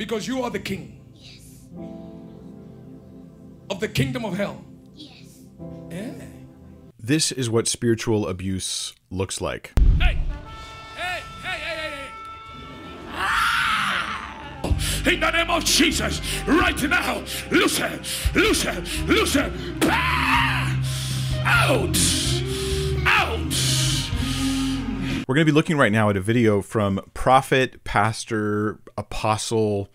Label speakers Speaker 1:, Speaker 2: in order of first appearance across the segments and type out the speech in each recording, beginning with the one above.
Speaker 1: Because you are the king
Speaker 2: Yes.
Speaker 1: of the kingdom of hell.
Speaker 2: Yes.
Speaker 1: Yeah.
Speaker 3: This is what spiritual abuse looks like.
Speaker 1: Hey! Hey! Hey! Hey! Hey! hey. Ah! In the name of Jesus, right now, loosen, loosen, loosen. Ah! Out! Out!
Speaker 3: We're going to be looking right now at a video from prophet, pastor, apostle,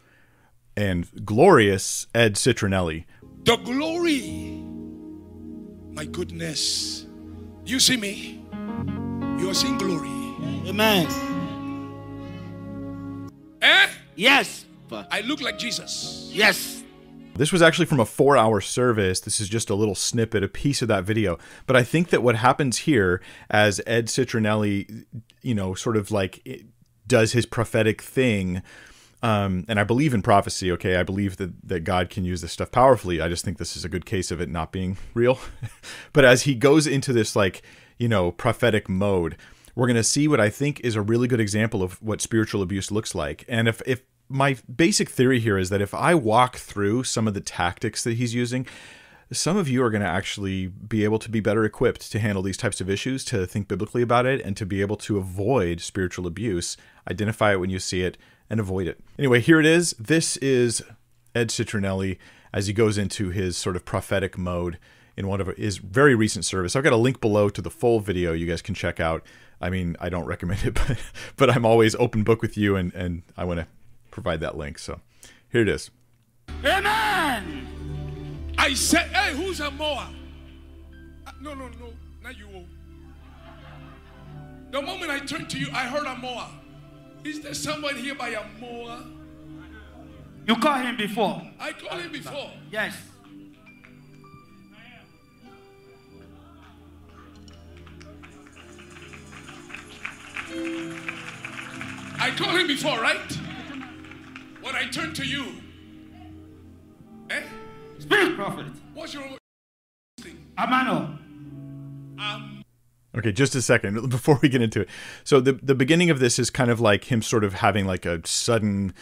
Speaker 3: and glorious Ed Citronnelli.
Speaker 1: The glory. My goodness. You see me? You are seeing glory.
Speaker 4: Amen.
Speaker 1: Eh?
Speaker 4: Yes.
Speaker 1: I look like Jesus.
Speaker 4: Yes.
Speaker 3: This was actually from a four hour service. This is just a little snippet, a piece of that video. But I think that what happens here as Ed Citronnelli, you know, sort of like does his prophetic thing. Um, and I believe in prophecy, okay? I believe that, that God can use this stuff powerfully. I just think this is a good case of it not being real. but as he goes into this, like, you know, prophetic mode, we're going to see what I think is a really good example of what spiritual abuse looks like. And if, if my basic theory here is that if I walk through some of the tactics that he's using, some of you are going to actually be able to be better equipped to handle these types of issues, to think biblically about it, and to be able to avoid spiritual abuse, identify it when you see it, and avoid it. Anyway, here it is. This is Ed Citronnelli as he goes into his sort of prophetic mode in one of his very recent service. I've got a link below to the full video you guys can check out. I mean, I don't recommend it, but but I'm always open book with you, and and I want to provide that link. So here it is.
Speaker 4: Amen.
Speaker 1: I said, hey, who's a Moa? Uh, no, no, no, not you. The moment I turned to you, I heard a Moa. Is there someone here by a Moa?
Speaker 4: You called him before.
Speaker 1: I called him before.
Speaker 4: Yes.
Speaker 1: I called him before, right? When I turn to you. Eh?
Speaker 4: Speak, prophet.
Speaker 1: What's your thing?
Speaker 4: Amano.
Speaker 1: Um,
Speaker 3: Okay, just a second before we get into it. So the the beginning of this is kind of like him sort of having like a sudden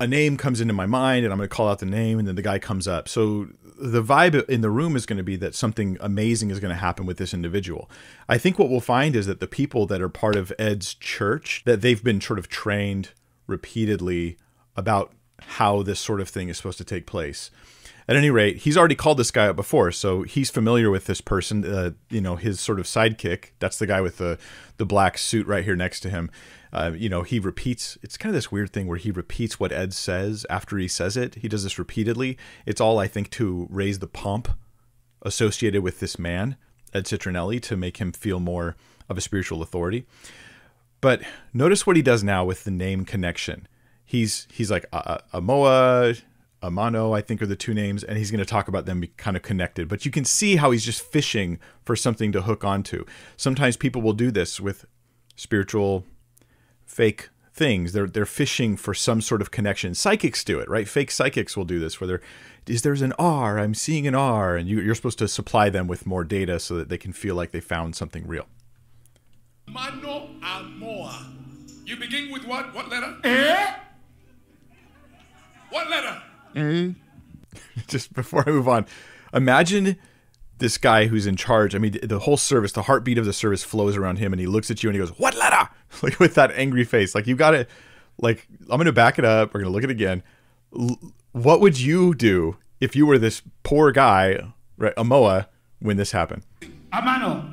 Speaker 3: a name comes into my mind and I'm going to call out the name and then the guy comes up. So the vibe in the room is going to be that something amazing is going to happen with this individual. I think what we'll find is that the people that are part of Ed's church that they've been sort of trained repeatedly about how this sort of thing is supposed to take place. At any rate, he's already called this guy up before, so he's familiar with this person. Uh, you know, his sort of sidekick. That's the guy with the the black suit right here next to him. Uh, you know, he repeats. It's kind of this weird thing where he repeats what Ed says after he says it. He does this repeatedly. It's all, I think, to raise the pomp associated with this man, Ed Citronnelli, to make him feel more of a spiritual authority. But notice what he does now with the name connection. He's he's like uh, Amoa, Amano, I think are the two names, and he's going to talk about them be kind of connected. But you can see how he's just fishing for something to hook onto. Sometimes people will do this with spiritual fake things. They're they're fishing for some sort of connection. Psychics do it, right? Fake psychics will do this, where there is there's an R, I'm seeing an R, and you, you're supposed to supply them with more data so that they can feel like they found something real.
Speaker 1: Mano Amoa. You begin with what? What letter?
Speaker 4: Eh?
Speaker 1: What letter?
Speaker 3: just before I move on, imagine this guy who's in charge. I mean, the whole service, the heartbeat of the service flows around him, and he looks at you and he goes, "What letter?" Like with that angry face. Like you got to, like I'm going to back it up. We're going to look at it again. L- what would you do if you were this poor guy, right, Amoa, when this happened?
Speaker 4: Amano.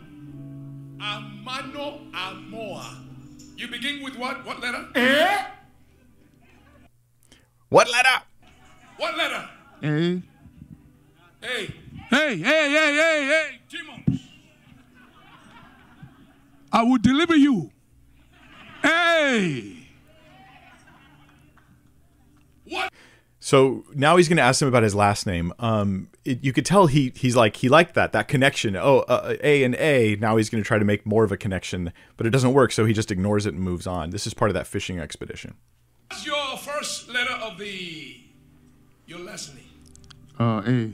Speaker 1: Amano Amoa. You begin with what? What letter?
Speaker 4: Eh?
Speaker 3: What letter?
Speaker 1: What letter?
Speaker 4: Eh?
Speaker 1: Hey.
Speaker 5: Hey, hey, hey, hey, hey.
Speaker 1: Timos.
Speaker 5: I will deliver you. Hey.
Speaker 1: What?
Speaker 3: So now he's going to ask him about his last name. Um, it, you could tell he he's like he liked that that connection. Oh, uh, A and A. Now he's going to try to make more of a connection, but it doesn't work. So he just ignores it and moves on. This is part of that fishing expedition.
Speaker 1: What's your first letter of the your last name?
Speaker 5: Uh, A.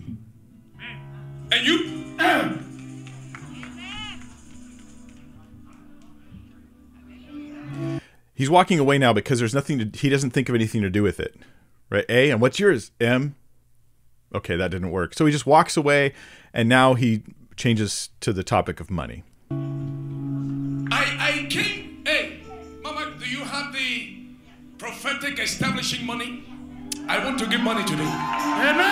Speaker 1: And you? M.
Speaker 3: He's walking away now because there's nothing to, he doesn't think of anything to do with it. right? A, and what's yours? M. Okay, that didn't work. So he just walks away, and now he changes to the topic of money.
Speaker 1: Prophetic establishing money? I want to give money today. Amen.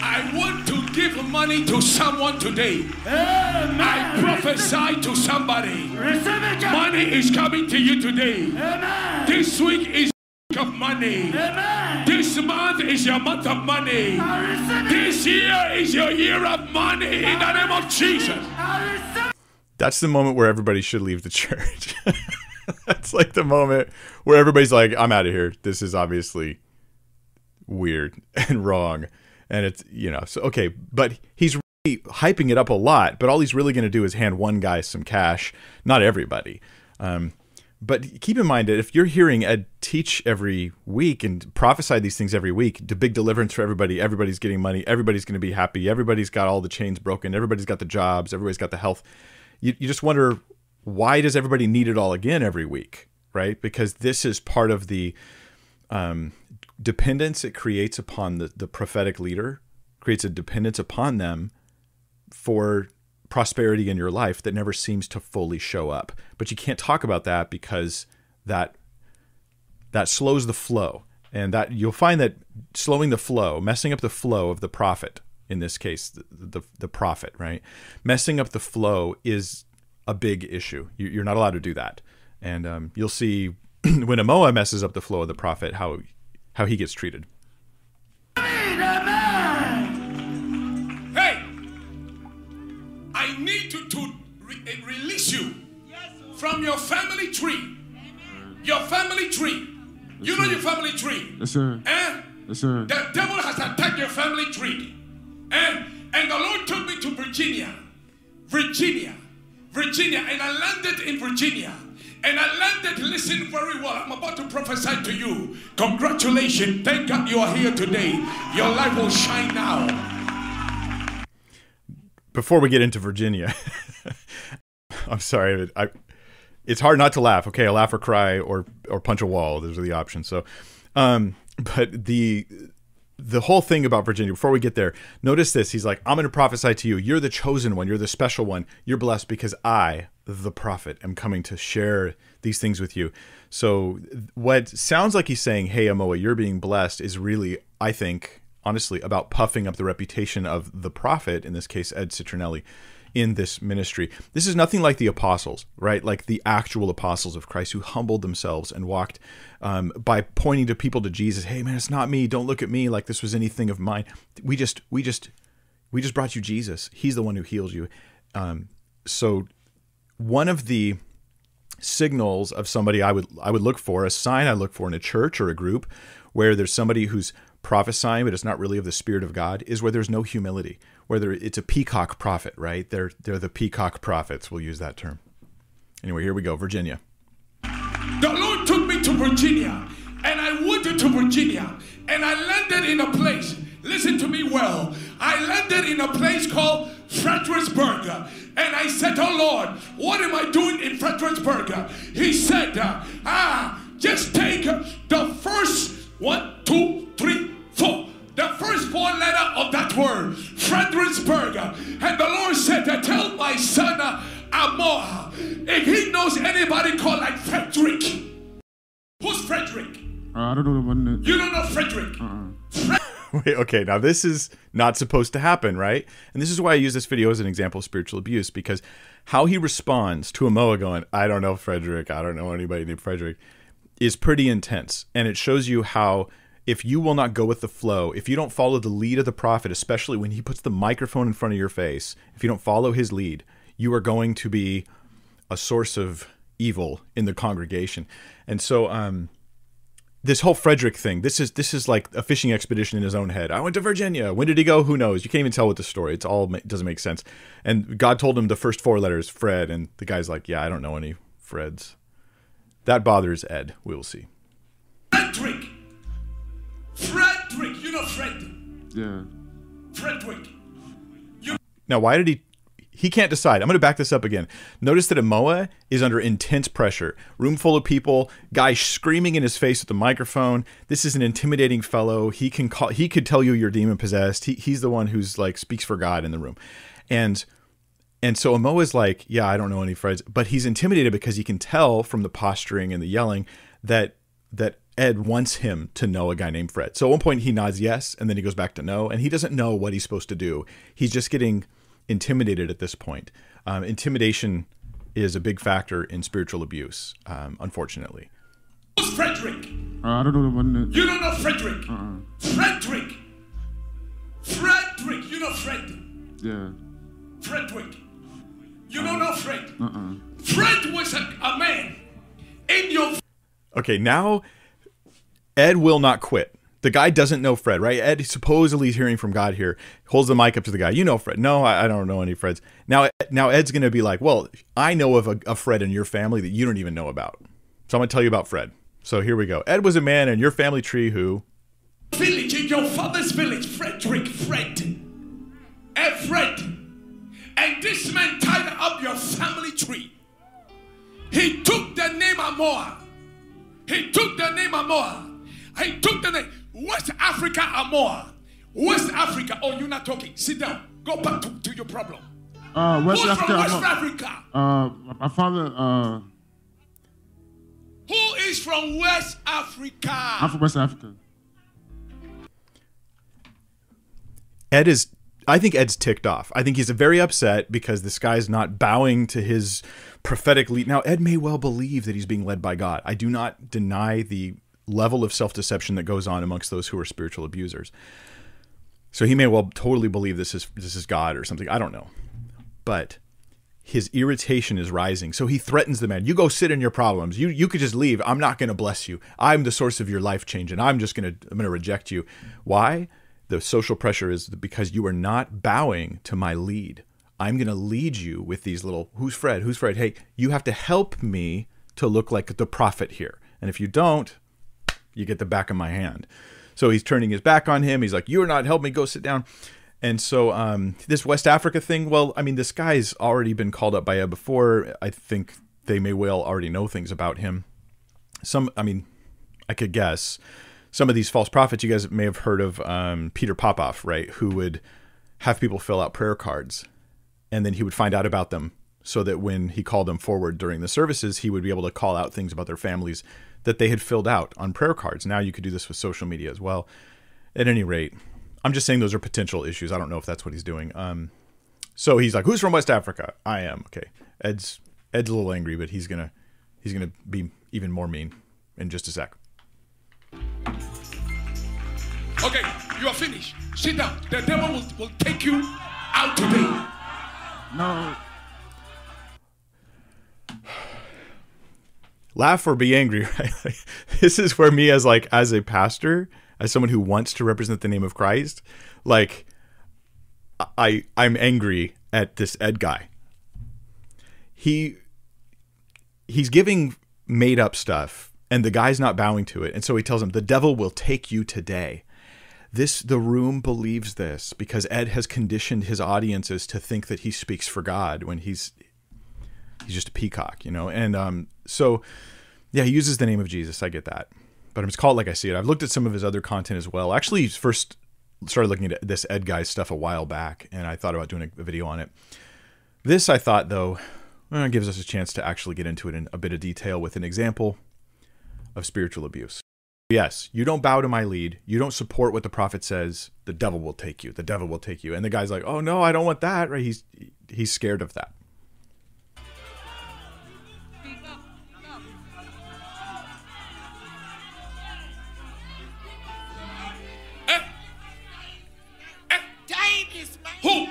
Speaker 1: I want to give money to someone today. Amen. I prophesy to somebody. Money is coming to you today. Amen. This week is month of money. Amen. This month is your month of money. This year is your year of money in the name of Jesus.
Speaker 3: That's the moment where everybody should leave the church. That's like the moment where everybody's like, I'm out of here. This is obviously weird and wrong. And it's, you know, so okay, but he's really hyping it up a lot, but all he's really going to do is hand one guy some cash, not everybody. Um, but keep in mind that if you're hearing Ed teach every week and prophesy these things every week, the big deliverance for everybody, everybody's getting money, everybody's going to be happy, everybody's got all the chains broken, everybody's got the jobs, everybody's got the health. You, you just wonder why does everybody need it all again every week, right? Because this is part of the um, dependence it creates upon the, the prophetic leader, creates a dependence upon them for prosperity in your life that never seems to fully show up. But you can't talk about that because that that slows the flow. And that you'll find that slowing the flow, messing up the flow of the prophet, in this case, the, the, the prophet, right? Messing up the flow is a big issue. You, you're not allowed to do that. And um, you'll see when Amoa messes up the flow of the prophet how how he gets treated.
Speaker 1: Hey, I need to, to re- eh, release you from your family tree. Your family tree. You know your family tree.
Speaker 5: Yes, sir.
Speaker 1: Eh?
Speaker 5: Yes, sir.
Speaker 1: The devil has attacked your family tree. And, and the Lord took me to Virginia. Virginia. Virginia. And I landed in Virginia. And I landed, listen very well. I'm about to prophesy to you. Congratulations. Thank God you are here today. Your light will shine now.
Speaker 3: before we get into Virginia, I'm sorry, I, it's hard not to laugh. Okay, I laugh or cry or or punch a wall. Those are the options. So, um, but the the whole thing about Virginia. Before we get there, notice this. He's like, I'm going to prophesy to you. You're the chosen one. You're the special one. You're blessed because I, the prophet, am coming to share these things with you. So, what sounds like he's saying, "Hey, Amoa, you're being blessed," is really, I think, honestly, about puffing up the reputation of the prophet, in this case, Ed Citronnelli, in this ministry. This is nothing like the apostles, right? Like the actual apostles of Christ who humbled themselves and walked um, by pointing to people to Jesus. Hey, man, it's not me. Don't look at me like this was anything of mine. We just, we just, we just brought you Jesus. He's the one who heals you. Um, so, one of the signals of somebody I would I would look for a sign I look for in a church or a group where there's somebody who's prophesying but it's not really of the spirit of God is where there's no humility whether it's a peacock prophet right they're they're the peacock prophets we'll use that term anyway here we go Virginia
Speaker 1: The Lord took me to Virginia, and I went to Virginia, and I landed in a place. Listen to me well. I landed in a place called Fredericksburg, and I said, "Oh Lord, what am I doing in Fredericksburg?" He said, "Ah, just take the first one, two, knows anybody called like Frederick. Who's Frederick?
Speaker 5: Uh, I don't know the one that.
Speaker 1: You don't know Frederick.
Speaker 3: Wait, okay, now this is not supposed to happen, right? And this is why I use this video as an example of spiritual abuse because how he responds to Amoa going, I don't know Frederick, I don't know anybody named Frederick, is pretty intense. And it shows you how if you will not go with the flow, if you don't follow the lead of the prophet, especially when he puts the microphone in front of your face, if you don't follow his lead, you are going to be a source of evil in the congregation. And so, um, this whole Frederick thing, this is this is like a fishing expedition in his own head. I went to Virginia. When did he go? Who knows? You can't even tell with the story. It's all it doesn't make sense. And God told him the first four letters, Fred, and the guy's like, "Yeah, I don't know any Freds." That bothers Ed. We'll see.
Speaker 1: Frederick. Frederick. You know Fred.
Speaker 5: Yeah.
Speaker 1: Frederick.
Speaker 3: You- Now, why did he? He can't decide. I'm going to back this up again. Notice that Amoa is under intense pressure. Room full of people, guy screaming in his face with the microphone. This is an intimidating fellow. He can call. He could tell you you're demon possessed. He, he's the one who's like speaks for God in the room, and and so Amoa is like, yeah, I don't know any Freds, but he's intimidated because he can tell from the posturing and the yelling that that Ed wants him to know a guy named Fred. So at one point he nods yes, and then he goes back to no, and he doesn't know what he's supposed to do. He's just getting intimidated at this point. Um, intimidation is a big factor in spiritual abuse, um, unfortunately.
Speaker 1: Who's Frederick?
Speaker 5: Uh, I don't know the one.
Speaker 1: You don't know Frederick. Frederick. Frederick. You know Fred.
Speaker 5: yeah.
Speaker 1: Frederick. You don't know Fred. Fred was a, a man in your
Speaker 3: Okay, now Ed will not quit. The guy doesn't know Fred, right? Ed supposedly is hearing from God here. Holds the mic up to the guy. You know Fred? No, I, I don't know any Freds. Now, now Ed's going to be like, "Well, I know of a, a Fred in your family that you don't even know about." So I'm going to tell you about Fred. So here we go. Ed was a man in your family tree who
Speaker 1: village, in your father's village, Frederick, Fred. A Fred. And this man tied up your family tree. He took the name Amoa. He took the name Amoa. He took the name West Africa Amoa. West Africa. Oh, you're not talking. Sit down. Go back to, to your problem.
Speaker 5: Uh, West
Speaker 1: Who's
Speaker 5: Africa.
Speaker 1: from West Africa?
Speaker 5: Uh, my father. Uh,
Speaker 1: Who is from West Africa?
Speaker 5: I'm from West Africa.
Speaker 3: Ed is I think Ed's ticked off. I think he's very upset because this guy's not bowing to his prophetic lead. Now, Ed may well believe that he's being led by God. I do not deny the level of self-deception that goes on amongst those who are spiritual abusers. So he may well totally believe this is this is God or something. I don't know. But his irritation is rising. So he threatens the man. You go sit in your problems. You you could just leave. I'm not going to bless you. I'm the source of your life change and I'm just going to I'm going to reject you. Why? The social pressure is because you are not bowing to my lead. I'm going to lead you with these little who's Fred? Who's Fred? Hey, you have to help me to look like the prophet here. And if you don't, you get the back of my hand. So he's turning his back on him. He's like, You're not helping me, go sit down. And so um, this West Africa thing, well, I mean, this guy's already been called up by Ed before. I think they may well already know things about him. Some, I mean, I could guess some of these false prophets. You guys may have heard of um, Peter Popoff, right? Who would have people fill out prayer cards, and then he would find out about them, so that when he called them forward during the services, he would be able to call out things about their families that they had filled out on prayer cards. Now you could do this with social media as well. At any rate, I'm just saying those are potential issues. I don't know if that's what he's doing. Um, so he's like, "Who's from West Africa?" I am. Okay. Ed's Ed's a little angry, but he's gonna he's gonna be even more mean in just a sec.
Speaker 1: Okay, you are finished. Sit down. The devil will, will take you out today.
Speaker 5: No.
Speaker 3: Laugh or be angry right? Like, this is where me as like as a pastor as someone who wants to represent the name of christ like i i'm angry at this ed guy. He he's giving made up stuff and the guy's not bowing to it and so he tells him the devil will take you today. This the room believes this because ed has conditioned his audiences to think that he speaks for god when he's he's just a peacock, you know. And um, so, yeah, he uses the name of Jesus. I get that, but it's called like I see it. I've looked at some of his other content as well. Actually, first started looking at this Ed guy's stuff a while back, and I thought about doing a video on it. This I thought though uh, gives us a chance to actually get into it in a bit of detail with an example of spiritual abuse. Yes, you don't bow to my lead. You don't support what the prophet says. The devil will take you. The devil will take you. And the guy's like, "Oh no, I don't want that." Right? He's he's scared of that.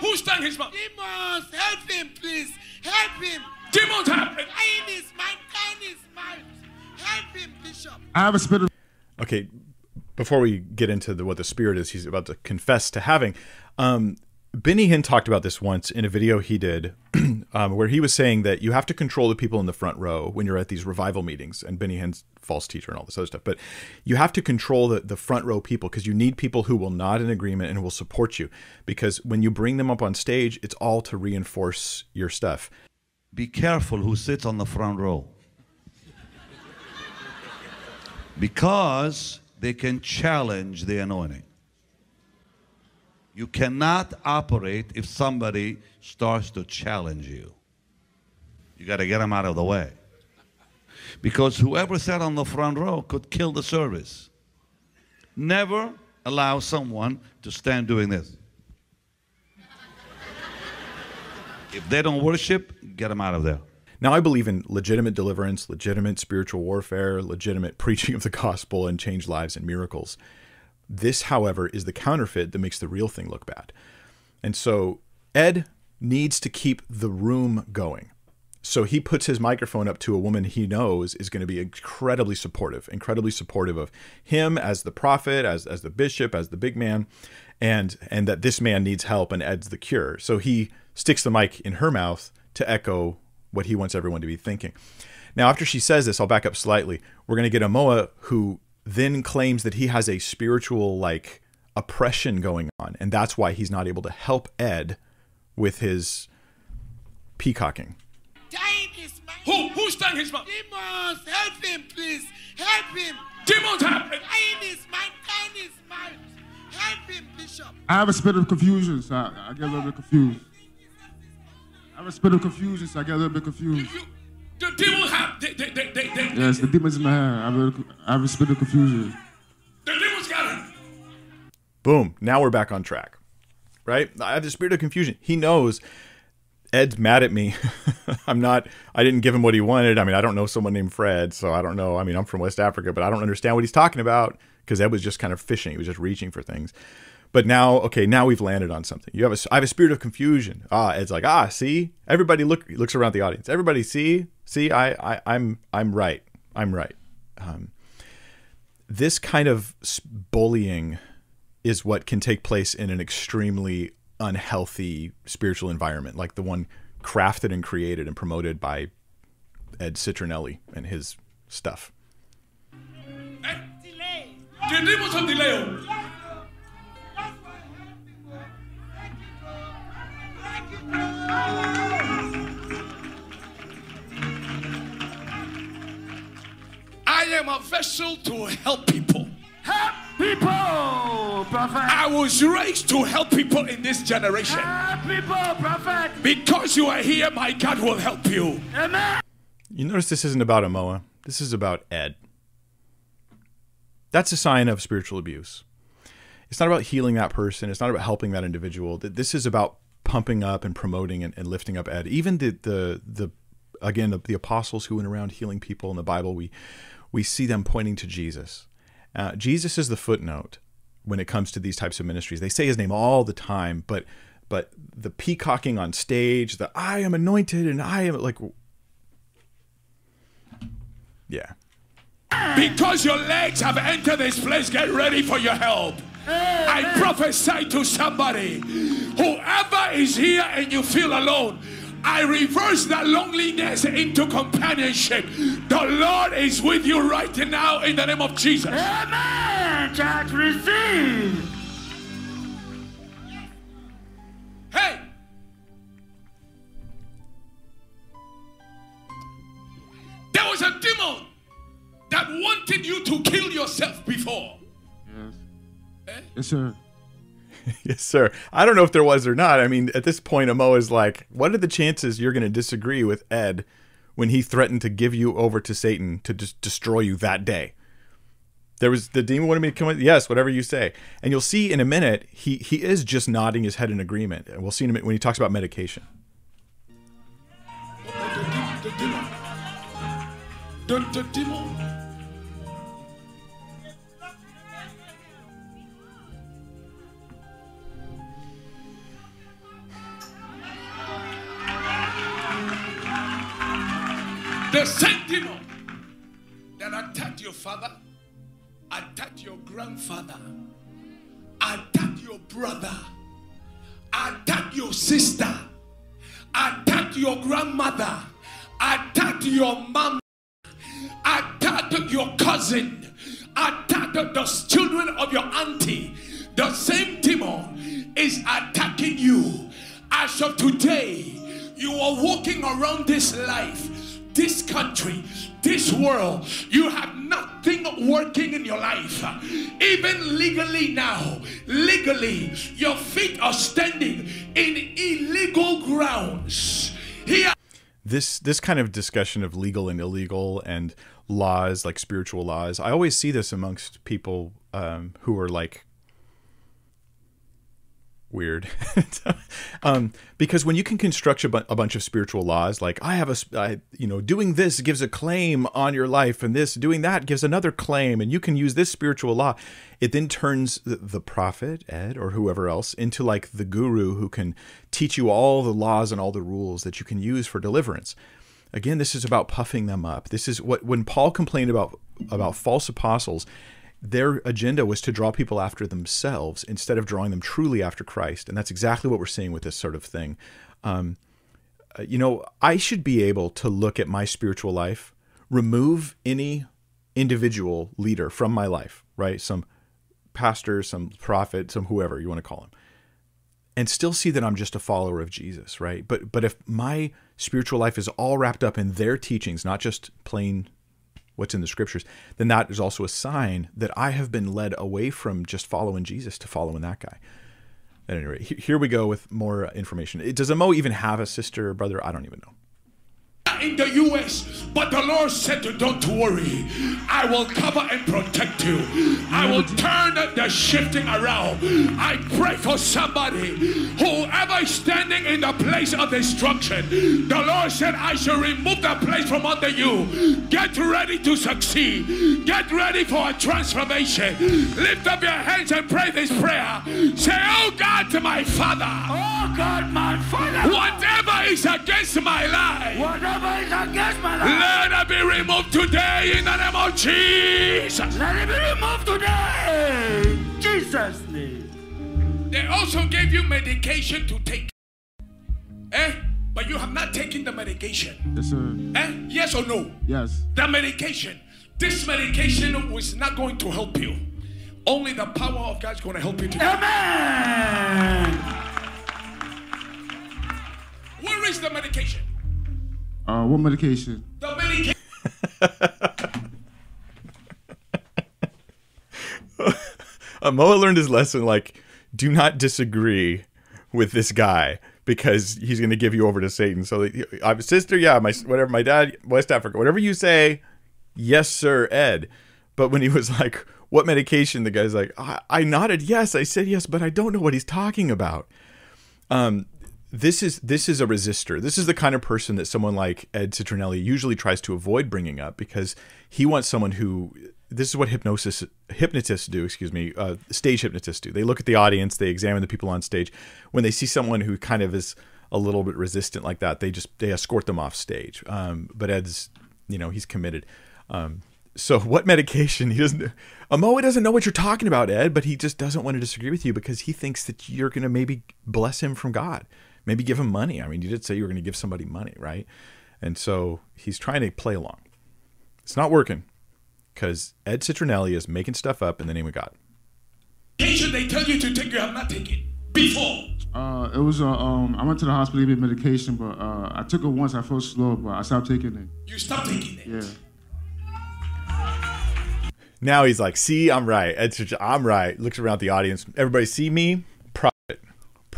Speaker 1: Who? Who's tying his mouth?
Speaker 2: Demons, help him, please. Help him.
Speaker 1: Demons have.
Speaker 2: Time is mine. Time is mine. Help him, Bishop.
Speaker 5: I have a spirit of.
Speaker 3: okay before we get into the, what the spirit is he's about to confess to having um, benny hinn talked about this once in a video he did um, where he was saying that you have to control the people in the front row when you're at these revival meetings and Benny Hinn's false teacher and all this other stuff. But you have to control the, the front row people because you need people who will nod in agreement and will support you. Because when you bring them up on stage, it's all to reinforce your stuff.
Speaker 6: Be careful who sits on the front row. Because they can challenge the anointing. You cannot operate if somebody starts to challenge you. You got to get them out of the way. Because whoever sat on the front row could kill the service. Never allow someone to stand doing this. If they don't worship, get them out of there.
Speaker 3: Now, I believe in legitimate deliverance, legitimate spiritual warfare, legitimate preaching of the gospel, and change lives and miracles. This, however, is the counterfeit that makes the real thing look bad. And so Ed needs to keep the room going. So he puts his microphone up to a woman he knows is going to be incredibly supportive, incredibly supportive of him as the prophet, as as the bishop, as the big man, and and that this man needs help and Ed's the cure. So he sticks the mic in her mouth to echo what he wants everyone to be thinking. Now, after she says this, I'll back up slightly. We're going to get Amoa who then claims that he has a spiritual like oppression going on, and that's why he's not able to help Ed with his peacocking.
Speaker 2: Tying his mouth.
Speaker 1: Who? Who's tying his mouth?
Speaker 2: Demons, help him, please. Help him.
Speaker 1: Demons have.
Speaker 2: Tying his mouth, tying his mouth. Help him, Bishop.
Speaker 5: I have a spirit of confusion, so I, I get a little bit confused. I have a spirit of confusion, so I get a little bit confused.
Speaker 1: You, the demons have. They, they, they, they, they,
Speaker 5: Yes, the demons in my head. I have a, I have a spirit of confusion.
Speaker 1: The demons got him.
Speaker 3: Boom. Now we're back on track. Right? I have the spirit of confusion. He knows Ed's mad at me. I'm not, I didn't give him what he wanted. I mean, I don't know someone named Fred, so I don't know. I mean, I'm from West Africa, but I don't understand what he's talking about because Ed was just kind of fishing. He was just reaching for things. But now, okay, now we've landed on something. You have a, I have a spirit of confusion. Ah, Ed's like, ah, see, everybody look looks around the audience. Everybody see, see, I, I, I'm, I'm right. I'm right. Um, this kind of bullying is what can take place in an extremely unhealthy spiritual environment, like the one crafted and created and promoted by Ed Citronnelli and his stuff.
Speaker 1: Am a vessel to help people.
Speaker 4: Help people, prophet.
Speaker 1: I was raised to help people in this generation.
Speaker 4: Help people, prophet.
Speaker 1: Because you are here, my God will help you.
Speaker 4: Amen.
Speaker 3: You notice this isn't about Amoa. This is about Ed. That's a sign of spiritual abuse. It's not about healing that person. It's not about helping that individual. Th- This is about pumping up and promoting and, and lifting up Ed. Even the the the again the, the apostles who went around healing people in the Bible, we we see them pointing to Jesus. Uh, Jesus is the footnote when it comes to these types of ministries. They say his name all the time, but but the peacocking on stage, the I am anointed and I am like yeah.
Speaker 1: Because your legs have entered this place, get ready for your help. I prophesy to somebody, whoever is here and you feel alone, I reverse that loneliness into companionship. The Lord is with you right now in the name of Jesus.
Speaker 4: Amen. Church, receive.
Speaker 1: Hey! There was a demon that wanted you to kill yourself before.
Speaker 5: Yes. Eh? Yes, sir.
Speaker 3: Yes, sir. I don't know if there was or not. I mean, at this point, Amo is like, what are the chances you're going to disagree with Ed when he threatened to give you over to Satan to just destroy you that day? There was the demon wanted me to come with. Yes, whatever you say. And you'll see in a minute, he he is just nodding his head in agreement. And we'll see in a minute when he talks about medication.
Speaker 1: The demon. The, the demon. The same demon that attacked your father, attacked your grandfather, attacked your brother, attacked your sister, attacked your grandmother, attacked your mom, attacked your cousin, attacked the children of your auntie, the same demon is attacking you. As of today, you are walking around this life, this country, this world. You have nothing working in your life. Even legally now, legally, your feet are standing in illegal grounds. Here
Speaker 3: this this kind of discussion of legal and illegal and laws like spiritual laws i always see this amongst people um, who are like weird. Um, because when you can construct a, bu- a bunch of spiritual laws like i have a you know doing this gives a claim on your life and this doing that gives another claim and you can use this spiritual law it then turns the, the prophet ed or whoever else into like the guru who can teach you all the laws and all the rules that you can use for deliverance. Again this is about puffing them up. This is what when paul complained about about false apostles their agenda was to draw people after themselves instead of drawing them truly after Christ. And that's exactly what we're seeing with this sort of thing. Um, uh, you know, I should be able to look at my spiritual life, remove any individual leader from my life, right? Some pastor, some prophet, some whoever you want to call him, and still see that I'm just a follower of Jesus, right? But but if my spiritual life is all wrapped up in their teachings, not just plain what's in the scriptures, then that is also a sign that I have been led away from just following Jesus to following that guy. At any rate, here we go with more uh, information. Does Amo even have a sister or brother? I don't even know.
Speaker 1: In the US, but the Lord said, Don't worry, I will cover and protect you. I will turn the shifting around. I pray for somebody, whoever is standing in the place of destruction. The Lord said, I shall remove the place from under you. Get ready to succeed, get ready for a transformation. Lift up your hands and pray this prayer. Say, Oh God, to my Father,
Speaker 4: Oh God, my Father,
Speaker 1: whatever is against my life.
Speaker 4: whatever is against my life,
Speaker 1: Let it be removed today in the name of Jesus.
Speaker 4: let it be removed today. In Jesus' name.
Speaker 1: They also gave you medication to take. Eh? But you have not taken the medication.
Speaker 5: Yes, sir.
Speaker 1: Eh? Yes or no?
Speaker 5: Yes.
Speaker 1: The medication. This medication was not going to help you. Only the power of God is going to help you today.
Speaker 4: Amen.
Speaker 1: Where is the medication?
Speaker 5: Uh, what medication?
Speaker 1: The medication.
Speaker 3: Moa learned his lesson like, do not disagree with this guy because he's going to give you over to Satan. So, I'm a sister, yeah, my whatever, my dad, West Africa, whatever you say, yes, sir, Ed. But when he was like, what medication? The guy's like, I, I nodded yes. I said yes, but I don't know what he's talking about. Um, this is this is a resistor. This is the kind of person that someone like Ed Citronnelli usually tries to avoid bringing up because he wants someone who. This is what hypnosis hypnotists do. Excuse me, uh, stage hypnotists do. They look at the audience, they examine the people on stage. When they see someone who kind of is a little bit resistant like that, they just they escort them off stage. Um, but Ed's, you know, he's committed. Um, so what medication he doesn't Amoa doesn't know what you're talking about, Ed, but he just doesn't want to disagree with you because he thinks that you're gonna maybe bless him from God. Maybe give him money. I mean, you did say you were gonna give somebody money, right? And so he's trying to play along. It's not working because Ed Citronnelli is making stuff up in the name of God.
Speaker 1: medication they tell you to take, you have not taken before.
Speaker 5: Uh, it was uh, um, I went to the hospital to get medication, but uh, I took it once. I felt slow, but I stopped taking it.
Speaker 1: You stop taking it.
Speaker 5: Yeah.
Speaker 3: Now he's like, "See, I'm right. Ed Citron- I'm right." Looks around the audience. Everybody see me?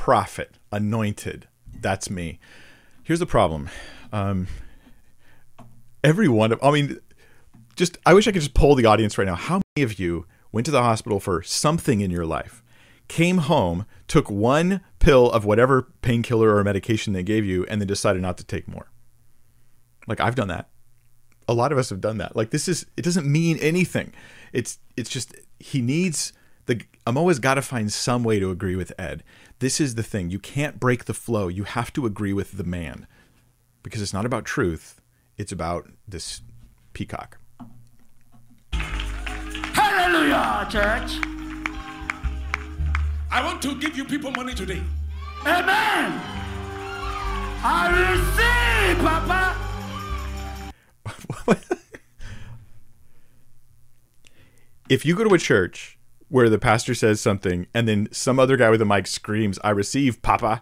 Speaker 3: Prophet, anointed. That's me. Here's the problem. Um, every one of, I mean, just I wish I could just poll the audience right now. How many of you went to the hospital for something in your life, came home, took one pill of whatever painkiller or medication they gave you, and then decided not to take more? Like I've done that. A lot of us have done that. Like this is it doesn't mean anything. It's it's just he needs I'm always got to find some way to agree with Ed. This is the thing. You can't break the flow. You have to agree with the man. Because it's not about truth. It's about this peacock.
Speaker 4: Hallelujah, church.
Speaker 1: I want to give you people money today.
Speaker 4: Amen. I receive, Papa.
Speaker 3: if you go to a church where the pastor says something and then some other guy with a mic screams, I receive, Papa,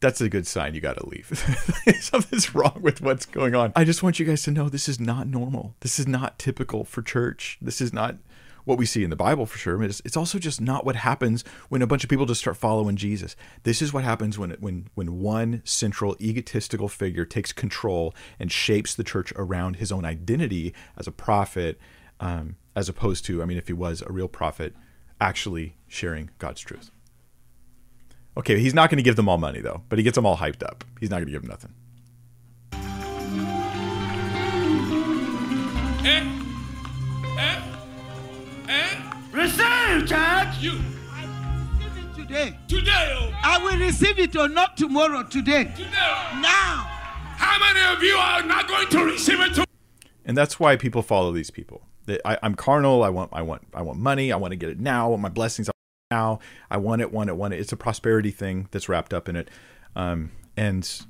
Speaker 3: that's a good sign you got to leave. Something's wrong with what's going on. I just want you guys to know this is not normal. This is not typical for church. This is not what we see in the Bible for sure. It's, it's also just not what happens when a bunch of people just start following Jesus. This is what happens when when when one central egotistical figure takes control and shapes the church around his own identity as a prophet, um, as opposed to, I mean, if he was a real prophet, actually sharing God's truth. Okay, he's not going to give them all money though, but he gets them all hyped up. He's not going to give them nothing.
Speaker 1: Eh? Eh? Eh?
Speaker 4: Receive, church.
Speaker 1: You.
Speaker 2: Receive it today.
Speaker 1: Today, oh.
Speaker 2: I will receive it or not tomorrow, today.
Speaker 1: Today. oh.
Speaker 2: Now.
Speaker 1: How many of you are not going to receive it tomorrow?
Speaker 3: and that's why people follow these people. They, I, I'm carnal. I want, I want, I want money. I want to get it now. I want my blessings now. I want it, want it, want it. It's a prosperity thing that's wrapped up in it. Um, and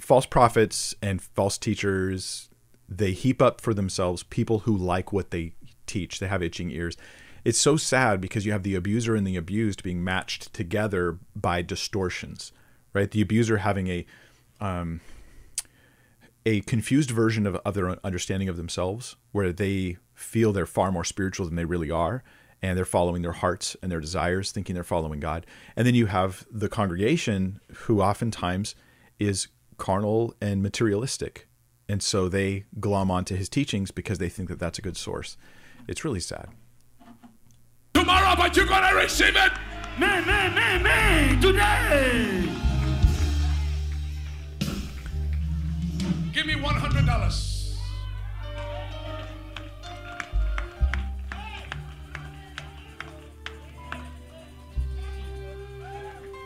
Speaker 3: false prophets and false teachers, they heap up for themselves people who like what they teach. They have itching ears. It's so sad because you have the abuser and the abused being matched together by distortions, right? The abuser having a um, a confused version of, of their own understanding of themselves, where they feel they're far more spiritual than they really are, and they're following their hearts and their desires, thinking they're following God. And then you have the congregation, who oftentimes is carnal and materialistic, and so they glom onto his teachings because they think that that's a good source. It's really sad.
Speaker 1: Tomorrow, but you're going to receive it.
Speaker 4: Me, me, me, me. Today.
Speaker 1: Give me $100.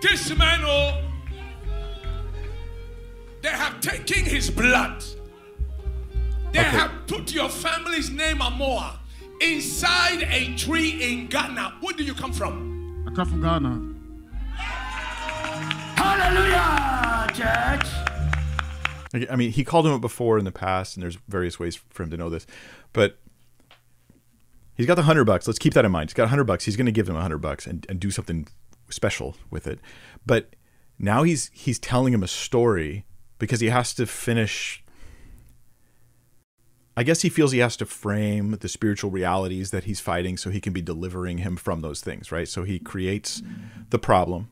Speaker 1: This man, oh, they have taken his blood. They
Speaker 3: Okay.
Speaker 1: have put your family's name, Amoa, inside a tree in Ghana. Where do you come from?
Speaker 5: I come from Ghana.
Speaker 4: Hallelujah, church.
Speaker 3: I mean, he called him up before in the past, and there's various ways for him to know this, but he's got the hundred bucks. Let's keep that in mind. He's got a hundred bucks. He's going to give him a hundred bucks and, and do something special with it. But now he's he's telling him a story because he has to finish. I guess he feels he has to frame the spiritual realities that he's fighting so he can be delivering him from those things, right? So he creates the problem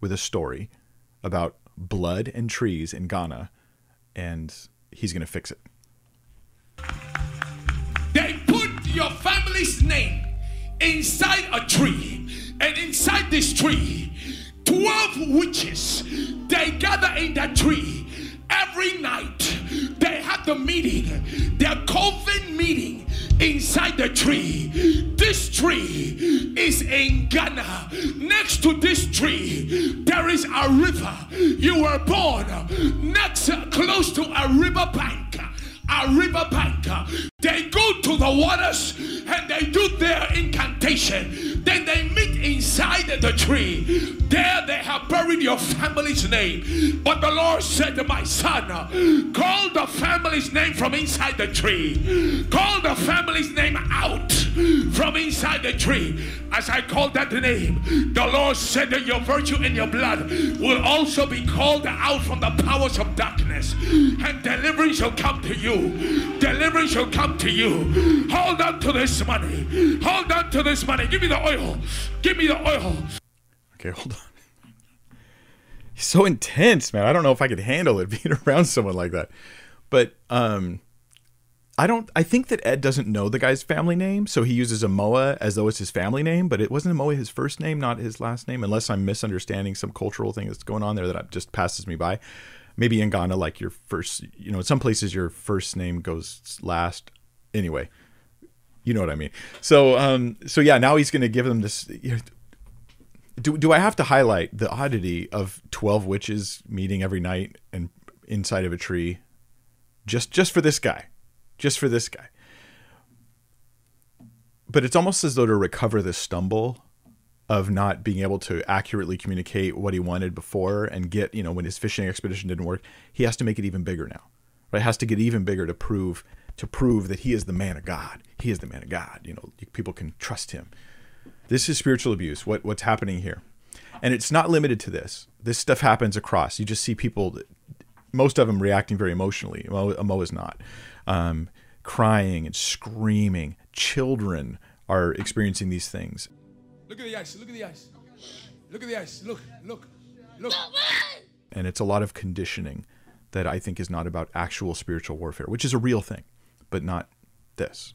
Speaker 3: with a story about blood and trees in Ghana, and he's going to fix it.
Speaker 1: They put your family's name inside a tree, and inside this tree, 12 witches they gather in that tree every night. The meeting, their coven meeting inside the tree. This tree is in Ghana. Next to this tree, there is a river. You were born next close to a river bank a river bank. They go to the waters and they do their incantation. Then they meet inside the tree. There they have buried your family's name. But the Lord said to my son, Call the family's name from inside the tree. Call the family's name out from inside the tree. As I called that name, the Lord said that your virtue and your blood will also be called out from the powers of darkness, and deliverance shall come to you. Deliverance shall come to you. Hold on to this money. Hold on to this money. Give me the oil. Give me the oil.
Speaker 3: Okay, hold on. He's so intense, man. I don't know if I could handle it being around someone like that. But um I don't I think that Ed doesn't know the guy's family name, so he uses Amoa as though it's his family name, but it wasn't Amoa his first name, not his last name, unless I'm misunderstanding some cultural thing that's going on there that just passes me by. Maybe in Ghana, like your first, you know, in some places your first name goes last. Anyway, you know what I mean. So, um, so yeah, now he's going to give them this. You know, do do I have to highlight the oddity of twelve witches meeting every night and inside of a tree, just just for this guy, just for this guy? But it's almost as though to recover the stumble, of not being able to accurately communicate what he wanted before and get, you know, when his fishing expedition didn't work, he has to make it even bigger now. Right? Has to get even bigger to prove to prove that he is the man of God. He is the man of God. You know, people can trust him. This is spiritual abuse. What what's happening here? And it's not limited to this. This stuff happens across. You just see people, most of them reacting very emotionally. Well, Mo is not. Um, crying and screaming. Children are experiencing these things.
Speaker 1: Look at the ice. Look at the ice. Look at the ice. Look, look, look.
Speaker 3: And it's a lot of conditioning that I think is not about actual spiritual warfare, which is a real thing, but not this.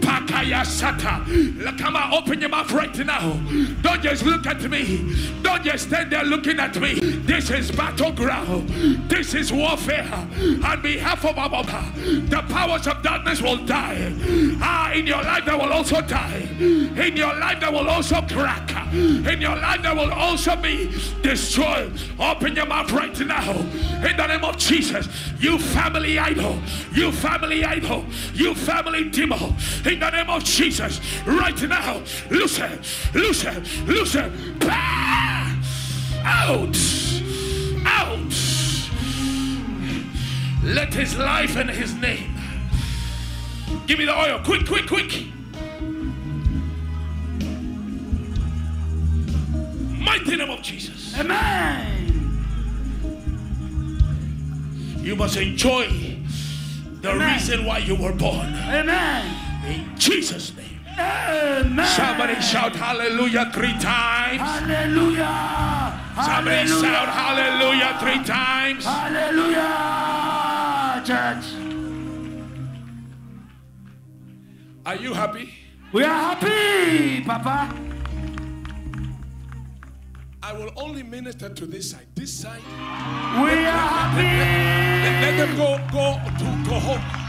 Speaker 1: Pakaya Sata. Come on, open your mouth right now. Don't just look at me. Don't just stand there looking at me. This is battleground. This is warfare. On behalf of our the powers of darkness will die. Ah, in your life, they will also die. In your life, they will also crack. In your life, they will also be destroyed. Open your mouth right now. In the name of Jesus, you family idol, you family idol, you family demon in the name of Jesus right now. Loosen, loosen, loosen. Out, out. Let his life and his name. Give me the oil, quick, quick, quick. Mighty name of Jesus.
Speaker 4: Amen.
Speaker 1: You must enjoy the
Speaker 4: Amen.
Speaker 1: reason why you were born.
Speaker 4: Amen.
Speaker 1: In Jesus' name.
Speaker 4: Amen.
Speaker 1: Somebody shout hallelujah three times.
Speaker 4: Hallelujah.
Speaker 1: Somebody
Speaker 4: Hallelujah.
Speaker 1: shout hallelujah three times.
Speaker 4: Hallelujah. Church.
Speaker 1: Are you happy?
Speaker 4: We are happy, Papa.
Speaker 1: I will only minister to this side. This side.
Speaker 4: We are happy.
Speaker 1: Let, let them go go to go home.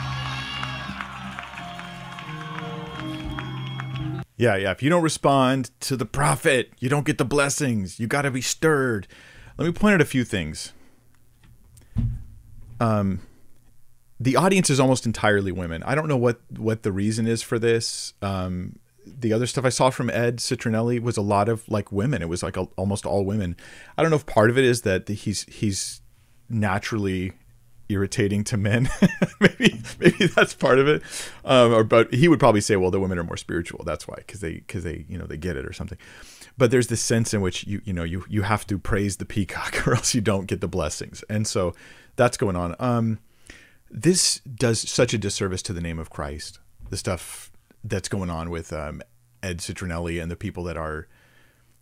Speaker 3: Yeah, yeah. If you don't respond to the prophet, you don't get the blessings. You got to be stirred. Let me point out a few things. Um, the audience is almost entirely women. I don't know what what the reason is for this. Um, the other stuff I saw from Ed Citronnelli was a lot of like women. It was like a, almost all women. I don't know if part of it is that he's he's naturally irritating to men. maybe maybe that's part of it. Um, or but he would probably say, well, the women are more spiritual. That's why, because they because they you know they get it or something. But there's this sense in which you you know you you have to praise the peacock or else you don't get the blessings, and so that's going on. Um, this does such a disservice to the name of Christ. The stuff that's going on with um, Ed Citronnelli and the people that are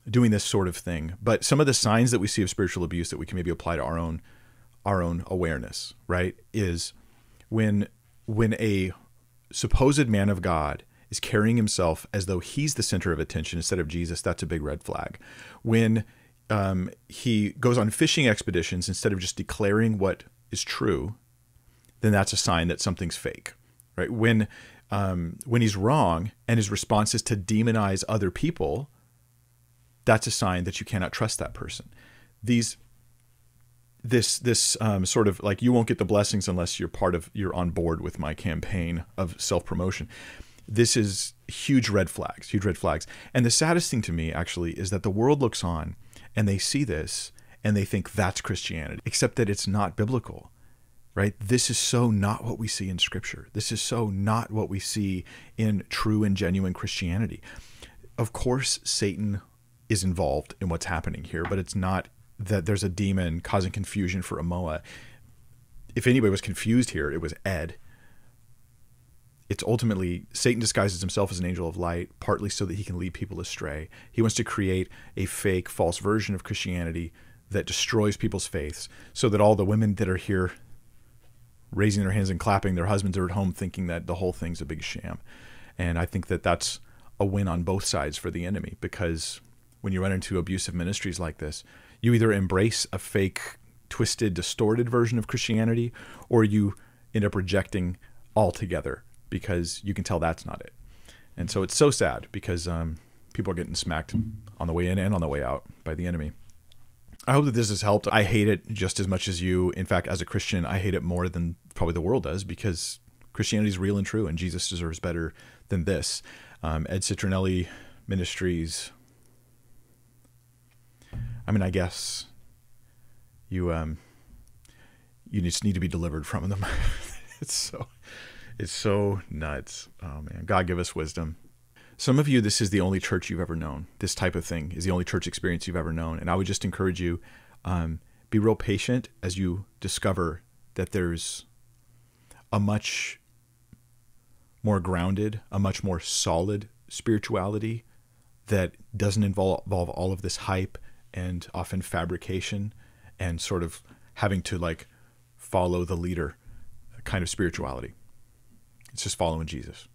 Speaker 3: doing this sort of thing. But some of the signs that we see of spiritual abuse that we can maybe apply to our own our own awareness, right, is when when a supposed man of God is carrying himself as though he's the center of attention instead of Jesus, that's a big red flag. When um, he goes on fishing expeditions instead of just declaring what is true, then that's a sign that something's fake, right? When um, when he's wrong and his response is to demonize other people, that's a sign that you cannot trust that person. These this this um, sort of like you won't get the blessings unless you're part of you're on board with my campaign of self promotion. This is huge red flags, huge red flags. And the saddest thing to me actually is that the world looks on and they see this and they think that's Christianity, except that it's not biblical. Right? This is so not what we see in scripture. This is so not what we see in true and genuine Christianity. Of course, Satan is involved in what's happening here, but it's not that there's a demon causing confusion for Amoa. If anybody was confused here, it was Ed. It's ultimately Satan disguises himself as an angel of light, partly so that he can lead people astray. He wants to create a fake, false version of Christianity that destroys people's faiths, so that all the women that are here raising their hands and clapping, their husbands are at home thinking that the whole thing's a big sham. And I think that that's a win on both sides for the enemy because when you run into abusive ministries like this, you either embrace a fake, twisted, distorted version of Christianity or you end up rejecting altogether because you can tell that's not it. And so it's so sad because um, people are getting smacked on the way in and on the way out by the enemy. I hope that this has helped. I hate it just as much as you. In fact, as a Christian, I hate it more than probably the world does because Christianity is real and true, and Jesus deserves better than this. Um, Ed Citronnelli Ministries, I mean, I guess you um you just need to be delivered from them. it's so it's so nuts. Oh man, God give us wisdom. Some of you, this is the only church you've ever known. This type of thing is the only church experience you've ever known. And I would just encourage you, um, be real patient as you discover that there's a much more grounded, a much more solid spirituality that doesn't involve, involve all of this hype and often fabrication and sort of having to like follow the leader kind of spirituality. It's just following Jesus.